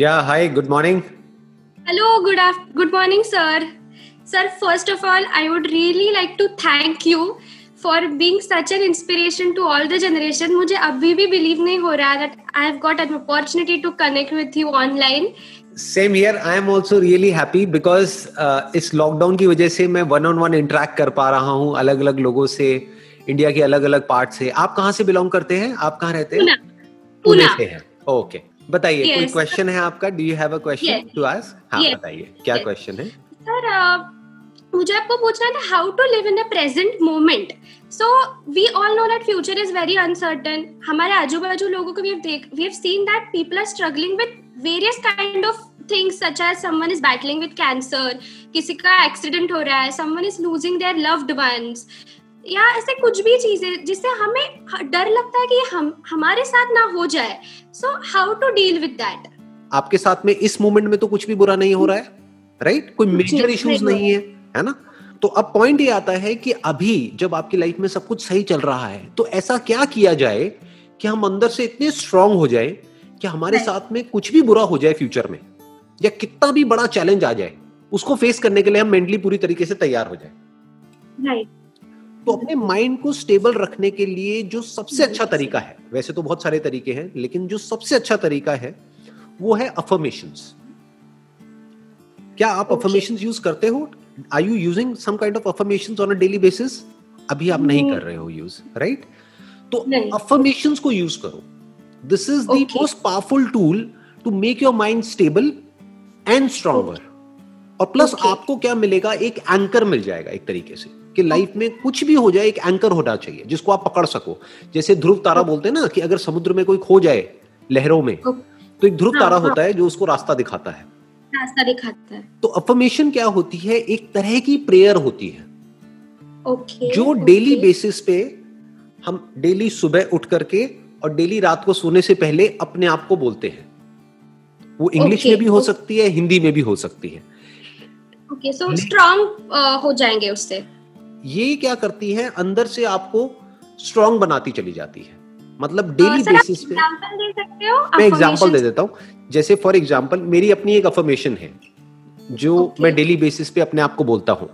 Yeah, hi, good morning. Hello, good af- good morning, sir. Sir, first of all, I would really like to thank you for being such an inspiration to all the generation. मुझे अभी भी believe नहीं हो रहा that I have got an opportunity to connect with you online. Same here I am also really happy because इस lockdown की वजह से मैं वन ऑन वन इंटरेक्ट कर पा रहा हूँ अलग अलग लोगों से इंडिया के अलग अलग पार्ट से आप कहाँ से बिलोंग करते हैं आप कहाँ रहते हैं पुणे से हैं ओके बताइए yes. कोई क्वेश्चन है आपका? Do you have a question to ask हाँ yes. बताइए क्या क्वेश्चन yes. है? सर uh, मुझे आपको पूछना था how to live in the present moment so we all know that future is very uncertain हमारे आजू बाजू लोगों को वी हैव देख we have seen that people are struggling with various kind of things such as someone is battling with cancer किसी का accident हो रहा है someone is losing their loved ones या ऐसे कुछ भी चीज़ें जिससे हमें डर लगता है कि हम हमारे साथ ना हो जाए। So how to deal with that आपके साथ में इस मोमेंट में तो कुछ भी बुरा नहीं हो रहा है राइट right? कोई मेजर इश्यूज़ नहीं है है ना? तो अब पॉइंट ये आता है कि अभी जब आपकी लाइफ में सब कुछ सही चल रहा है तो ऐसा क्या किया जाए कि हम अंदर से इतने स्ट्रांग हो जाए कि हमारे साथ में कुछ भी बुरा हो जाए फ्यूचर में या कितना भी बड़ा चैलेंज आ जाए उसको फेस करने के लिए हम मेंटली पूरी तरीके से तैयार हो जाए। राइट तो अपने माइंड को स्टेबल रखने के लिए जो सबसे अच्छा तरीका है वैसे तो बहुत सारे तरीके हैं लेकिन जो सबसे अच्छा तरीका है वो है अफर्मेशन क्या आप अफर्मेशन okay. यूज़ करते हो? Are you using some kind of affirmation on a daily basis अभी आप नहीं कर रहे हो यूज़ राइट तो अफर्मेशन को यूज़ करो. This is the most powerful tool to make your mind stable and stronger और प्लस okay. आपको क्या मिलेगा? एक एंकर मिल जाएगा एक तरीके से. कि लाइफ में कुछ भी हो जाए एक एंकर होना चाहिए जिसको आप पकड़ सको। जैसे ध्रुव तारा बोलते हैं ना कि अगर समुद्र में कोई खो जाए लहरों में तो एक ध्रुव हाँ, तारा हाँ, होता है जो उसको रास्ता दिखाता है। रास्ता दिखाता है। तो अफर्मेशन क्या होती है? एक तरह की प्रेयर होती है। ओके जो डेली बेसिस पे हम डेली सुबह उठ करके और डेली रात को सोने से पहले अपने आप को बोलते हैं। वो इंग्लिश में भी हो सकती है हिंदी में भी हो सकती है। ओके सो स्ट्रांग हो जाएँगे उससे। ये क्या करती है? अंदर से आपको स्ट्रांग बनाती चली जाती है। मतलब डेली बेसिस पे मैं एग्जांपल दे देता हूँ। जैसे फॉर एग्जांपल मेरी अपनी एक अफर्मेशन है जो okay. मैं डेली बेसिस पे अपने आप को बोलता हूँ।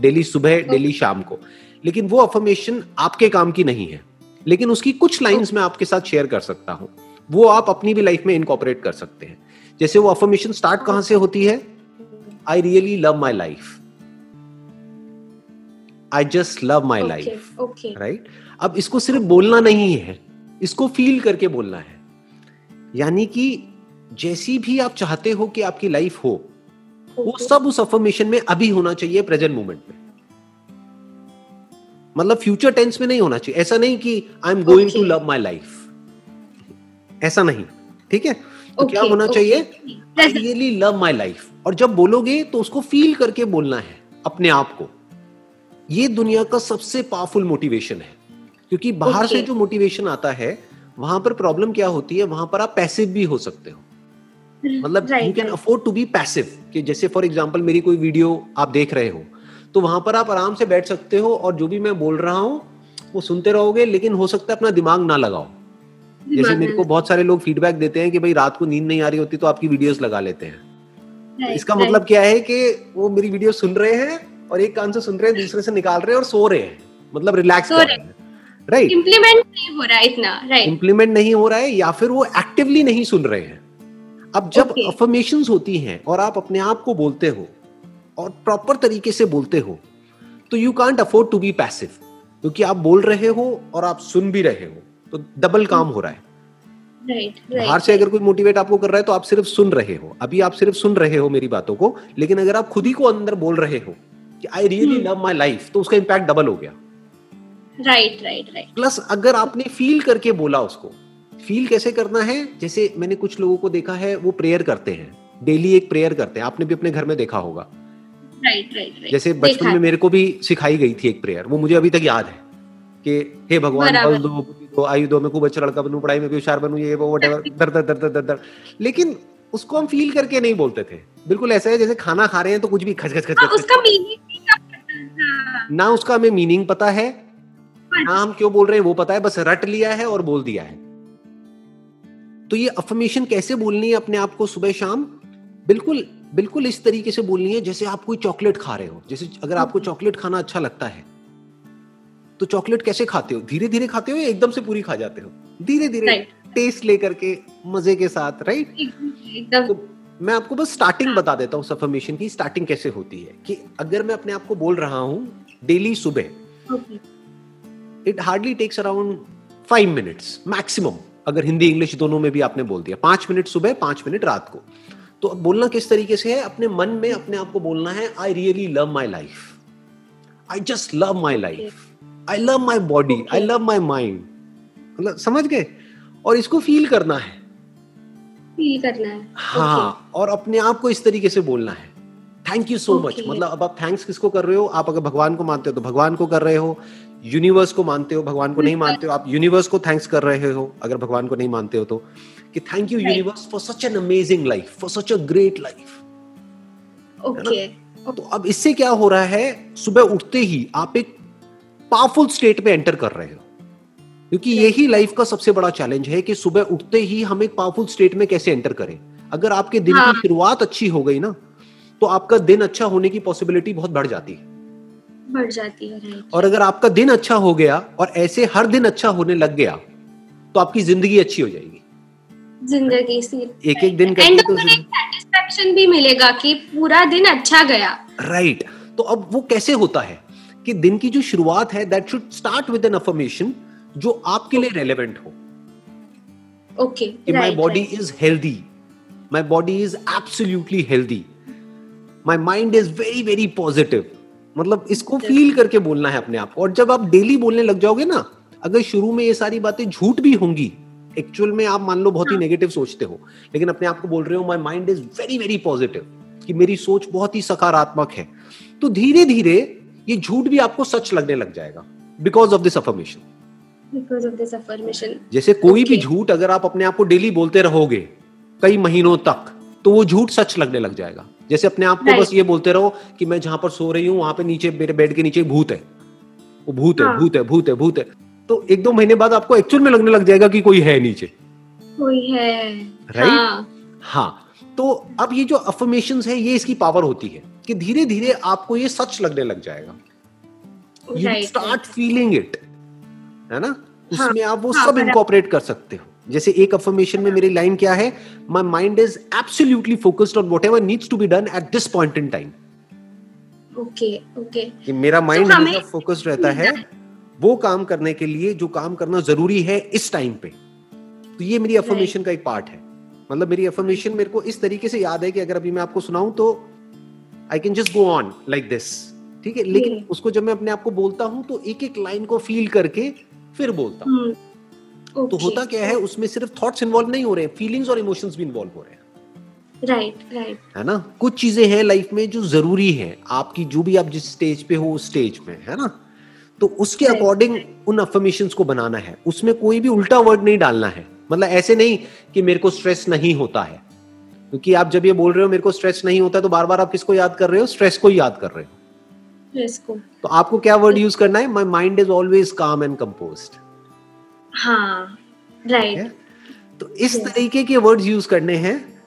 डेली सुबह डेली okay. शाम को। लेकिन वो अफर्मेशन आपके काम की नहीं है। लेकिन उसकी कुछ लाइंस मैं आपके साथ शेयर कर सकता हूँ। वो आप अपनी भी लाइफ में इनकॉपरेट कर सकते हैं। जैसे वो अफर्मेशन स्टार्ट कहाँ से होती है? I really love my life I just love my life right अब इसको सिर्फ़ बोलना नहीं है इसको फील करके बोलना है। यानी कि जैसी भी आप चाहते हो कि आपकी लाइफ हो okay. वो सब उस अफर्मेशन में अभी होना चाहिए प्रेजेंट मोमेंट में। मतलब फ्यूचर टेंस में नहीं होना चाहिए। ऐसा नहीं कि I am going to love my life ऐसा नहीं। ठीक है? तो okay, क्या होना okay. चाहिए? I really love my life और जब बोलोगे तो उसको फील करके बोलना है अपने आप को। ये दुनिया का सबसे पावरफुल मोटिवेशन है। क्योंकि बाहर okay. से जो मोटिवेशन आता है वहाँ पर प्रॉब्लम क्या होती है? वहाँ पर आप पैसिव भी हो सकते हो। मतलब you can afford to be passive कि जैसे फॉर एग्जांपल मेरी कोई वीडियो आप देख रहे हो तो वहाँ पर आप आराम से बैठ सकते हो और जो भी मैं बोल रहा हूँ वो सुनते रहोगे लेकिन हो सकता है अपना दिमाग ना लगाओ। जैसे मेरे को बहुत सारे लोग फीडबैक देते हैं कि भाई रात को नींद नहीं आ रही होती तो आपकी वीडियोस लगा लेते हैं। इसका मतलब क्या है कि वो मेरी वीडियो सुन रहे हैं और एक कान से सुन रहे हैं दूसरे से निकाल रहे हैं और सो रहे हैं। मतलब रिलैक्स कर रहे हैं। राइट इम्प्लीमेंट नहीं हो रहा है इतना राइट इम्प्लीमेंट नहीं हो रहा है या फिर वो एक्टिवली नहीं सुन रहे हैं। अब जब अफर्मेशन okay. होती हैं और आप अपने आप को बोलते हो और प्रॉपर तरीके से बोलते हो तो you can't afford to be passive क्योंकि आप बोल रहे हो और आप सुन भी रहे हो तो डबल काम हो रहा है। Right, right, बाहर से अगर कोई मोटिवेट आपको कर रहा है तो आप सिर्फ़ सुन रहे हो। अभी आप सिर्फ़ सुन रहे हो मेरी बातों को लेकिन अगर आप खुद ही को अंदर बोल रहे हो I really love my life तो उसका इम्पैक्ट डबल हो गया। राइट राइट राइट प्लस अगर आपने फील करके बोला उसको फील कैसे करना है? जैसे मैंने कुछ लोगों को देखा है वो प्रेयर करते हैं। डेली एक प्रेयर करते हैं। आपने भी अपने घर में देखा होगा। राइट राइट जैसे बचपन में मेरे को भी सिखाई गई थी एक प्रेयर वो मुझे अभी तक याद है कि हे भगवान बल दो दो आयु दो मैं खूब अच्छा लड़का बनूं पढ़ाई में भी होशियार बनूं ये वो वट दर दर दर दर दर लेकिन उसको हम फील करके नहीं बोलते थे। बिल्कुल ऐसा है जैसे खाना खा रहे हैं तो कुछ भी खच खच खच हाँ, उसका मीनिंग ना उसका हमें मीनिंग पता है ना हम क्यों बोल रहे हैं वो पता है बस रट लिया है और बोल दिया है। तो ये अफर्मेशन कैसे बोलनी है अपने आप को सुबह शाम? बिल्कुल बिल्कुल इस तरीके से बोलनी है जैसे आप कोई चॉकलेट खा रहे हो जैसे अगर आपको चॉकलेट खाना अच्छा लगता है तो चॉकलेट कैसे खाते हो? धीरे धीरे खाते हो या एकदम से पूरी खा जाते हो? धीरे धीरे टेस्ट लेकर के मज़े के साथ राइट तो मैं आपको बस स्टार्टिंग बता देता हूँ सफर्मेशन की स्टार्टिंग कैसे होती है कि अगर मैं अपने आप को बोल रहा हूँ डेली सुबह it hardly takes around five minutes maximum अगर हिंदी इंग्लिश दोनों में भी आपने बोल दिया पाँच मिनट सुबह पाँच मिनट रात को। तो अब बोलना किस तरीके से है? अपने मन में अपने आप को बोलना है I really love my life I just love my life I love my body I love my mind मतलब समझ गए? और इसको फील करना है। फील करना है। हाँ okay. और अपने आप को इस तरीके से बोलना है। थैंक यू सो मच मतलब अब आप थैंक्स किसको कर रहे हो? आप अगर भगवान को मानते हो तो भगवान को कर रहे हो। यूनिवर्स को मानते हो भगवान को नहीं मानते हो आप यूनिवर्स को थैंक्स कर रहे हो अगर भगवान को नहीं मानते हो तो। कि thank you universe for such an amazing life for such a great life okay तो अब इससे क्या हो रहा है? सुबह उठते ही आप एक पावरफुल स्टेट में एंटर कर रहे हो। क्योंकि यही लाइफ का सबसे बड़ा चैलेंज है कि सुबह उठते ही हम एक पावरफुल स्टेट में कैसे एंटर करें। अगर आपके दिन हाँ. की शुरुआत अच्छी हो गई ना तो आपका दिन अच्छा होने की पॉसिबिलिटी बहुत बढ़ जाती है। बढ़ जाती है और अगर आपका दिन अच्छा हो गया और ऐसे हर दिन अच्छा होने लग गया तो आपकी ज़िंदगी अच्छी हो जाएगी। ज़िंदगी एक एक दिन करके तो सेटिस्फेक्शन भी मिलेगा कि पूरा दिन अच्छा गया। Right right. तो अब वो कैसे होता है कि दिन की जो शुरुआत है that should start with an affirmation जो आपके लिए रेलेवेंट हो। Okay my body is healthy my body is absolutely healthy my mind is very very positive मतलब इसको फील करके बोलना है अपने आप को। और जब आप डेली बोलने लग जाओगे ना अगर शुरू में ये सारी बातें झूठ भी होंगी एक्चुअल में आप मान लो बहुत ही नेगेटिव हाँ। सोचते हो लेकिन अपने आप को बोल रहे हो my mind is very very positive कि मेरी सोच बहुत ही सकारात्मक है तो धीरे धीरे ये झूठ भी आपको सच लगने लग जाएगा because of this affirmation because of this affirmation जैसे कोई okay. भी झूठ अगर आप अपने आप को डेली बोलते रहोगे कई महीनों तक तो वो झूठ सच लगने लग जाएगा। जैसे अपने आप को बस ये बोलते रहो कि मैं जहाँ पर सो रही हूँ वहाँ पे नीचे मेरे बेड के नीचे भूत है। वो भूत है हाँ. भूत है भूत है भूत है। तो एक दो महीने बाद आपको एक्चुअल में लगने लग जाएगा कि कोई है नीचे। कोई है। राइट हाँ. हाँ। तो अब ये जो अफर्मेशन है ये इसकी पावर होती है कि धीरे धीरे आपको ये सच लगने लग जाएगा। यू स्टार्ट फीलिंग इट है ना? हाँ, उसमें आप वो सब इनकॉपरेट कर सकते हो। जैसे एक अफर्मेशन में मेरी लाइन क्या है? My mind is absolutely focused on whatever needs to be done at this point in time okay okay कि मेरा माइंड हमेशा फोकस्ड रहता है वो काम करने के लिए जो काम करना ज़रूरी है इस टाइम पे। तो ये मेरी अफर्मेशन का एक पार्ट है। मतलब मेरी अफर्मेशन मेरे को इस तरीके से याद है कि अगर अभी मैं आपको सुनाऊं तो I can just go on like this ठीक है? लेकिन. उसको जब मैं अपने आप को बोलता हूँ तो एक एक लाइन को फील करके फिर बोलता हूँ। Hmm. तो होता क्या है उसमें सिर्फ़ थॉट्स इन्वॉल्व नहीं हो रहे हैं फीलिंग्स और इमोशंस भी इन्वॉल्व हो रहे हैं। राइट राइट है ना? कुछ चीज़ें हैं लाइफ में जो ज़रूरी है आपकी जो भी आप जिस स्टेज पे हो उस स्टेज में है ना? तो उसके अकॉर्डिंग उन अफर्मेशंस को बनाना है। उसमें कोई भी उल्टा वर्ड नहीं डालना है। मतलब ऐसे नहीं कि मेरे को स्ट्रेस नहीं होता है। क्योंकि आप जब ये बोल रहे हो मेरे को स्ट्रेस नहीं होता तो बार बार आप किसको याद कर रहे हो? स्ट्रेस को याद कर रहे हो। को। तो आपको क्या वर्ड यूज़ करना है? My mind is always calm and compose हाँ राइट तो इस तरीके के वर्ड्स यूज़ करने हैं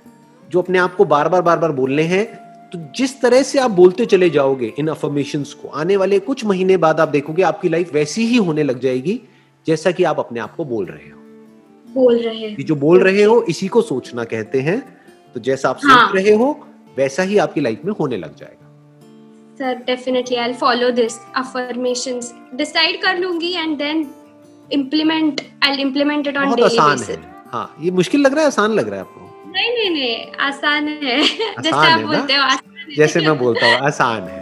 जो अपने आप को बार बार बार बार बोलने हैं तो जिस तरह से आप बोलते चले जाओगे इन अफर्मेशन को आने वाले कुछ महीने बाद आप देखोगे आपकी लाइफ वैसी ही होने लग जाएगी जैसा कि आप अपने आप को बोल रहे हो। बोल रहे हैं। जो बोल रहे हो इसी को सोचना कहते हैं तो जैसा आप हाँ. सोच रहे हो वैसा ही आपकी लाइफ में होने लग जाएगा। Sir definitely I follow this affirmations decide कर लूँगी and then implement I implement it on daily basis हाँ। ये मुश्किल लग रहा है आसान लग रहा है आपको? नहीं नहीं नहीं आसान है। जैसे आप बोलते हो आसान जैसे मैं बोलता हूँ आसान है।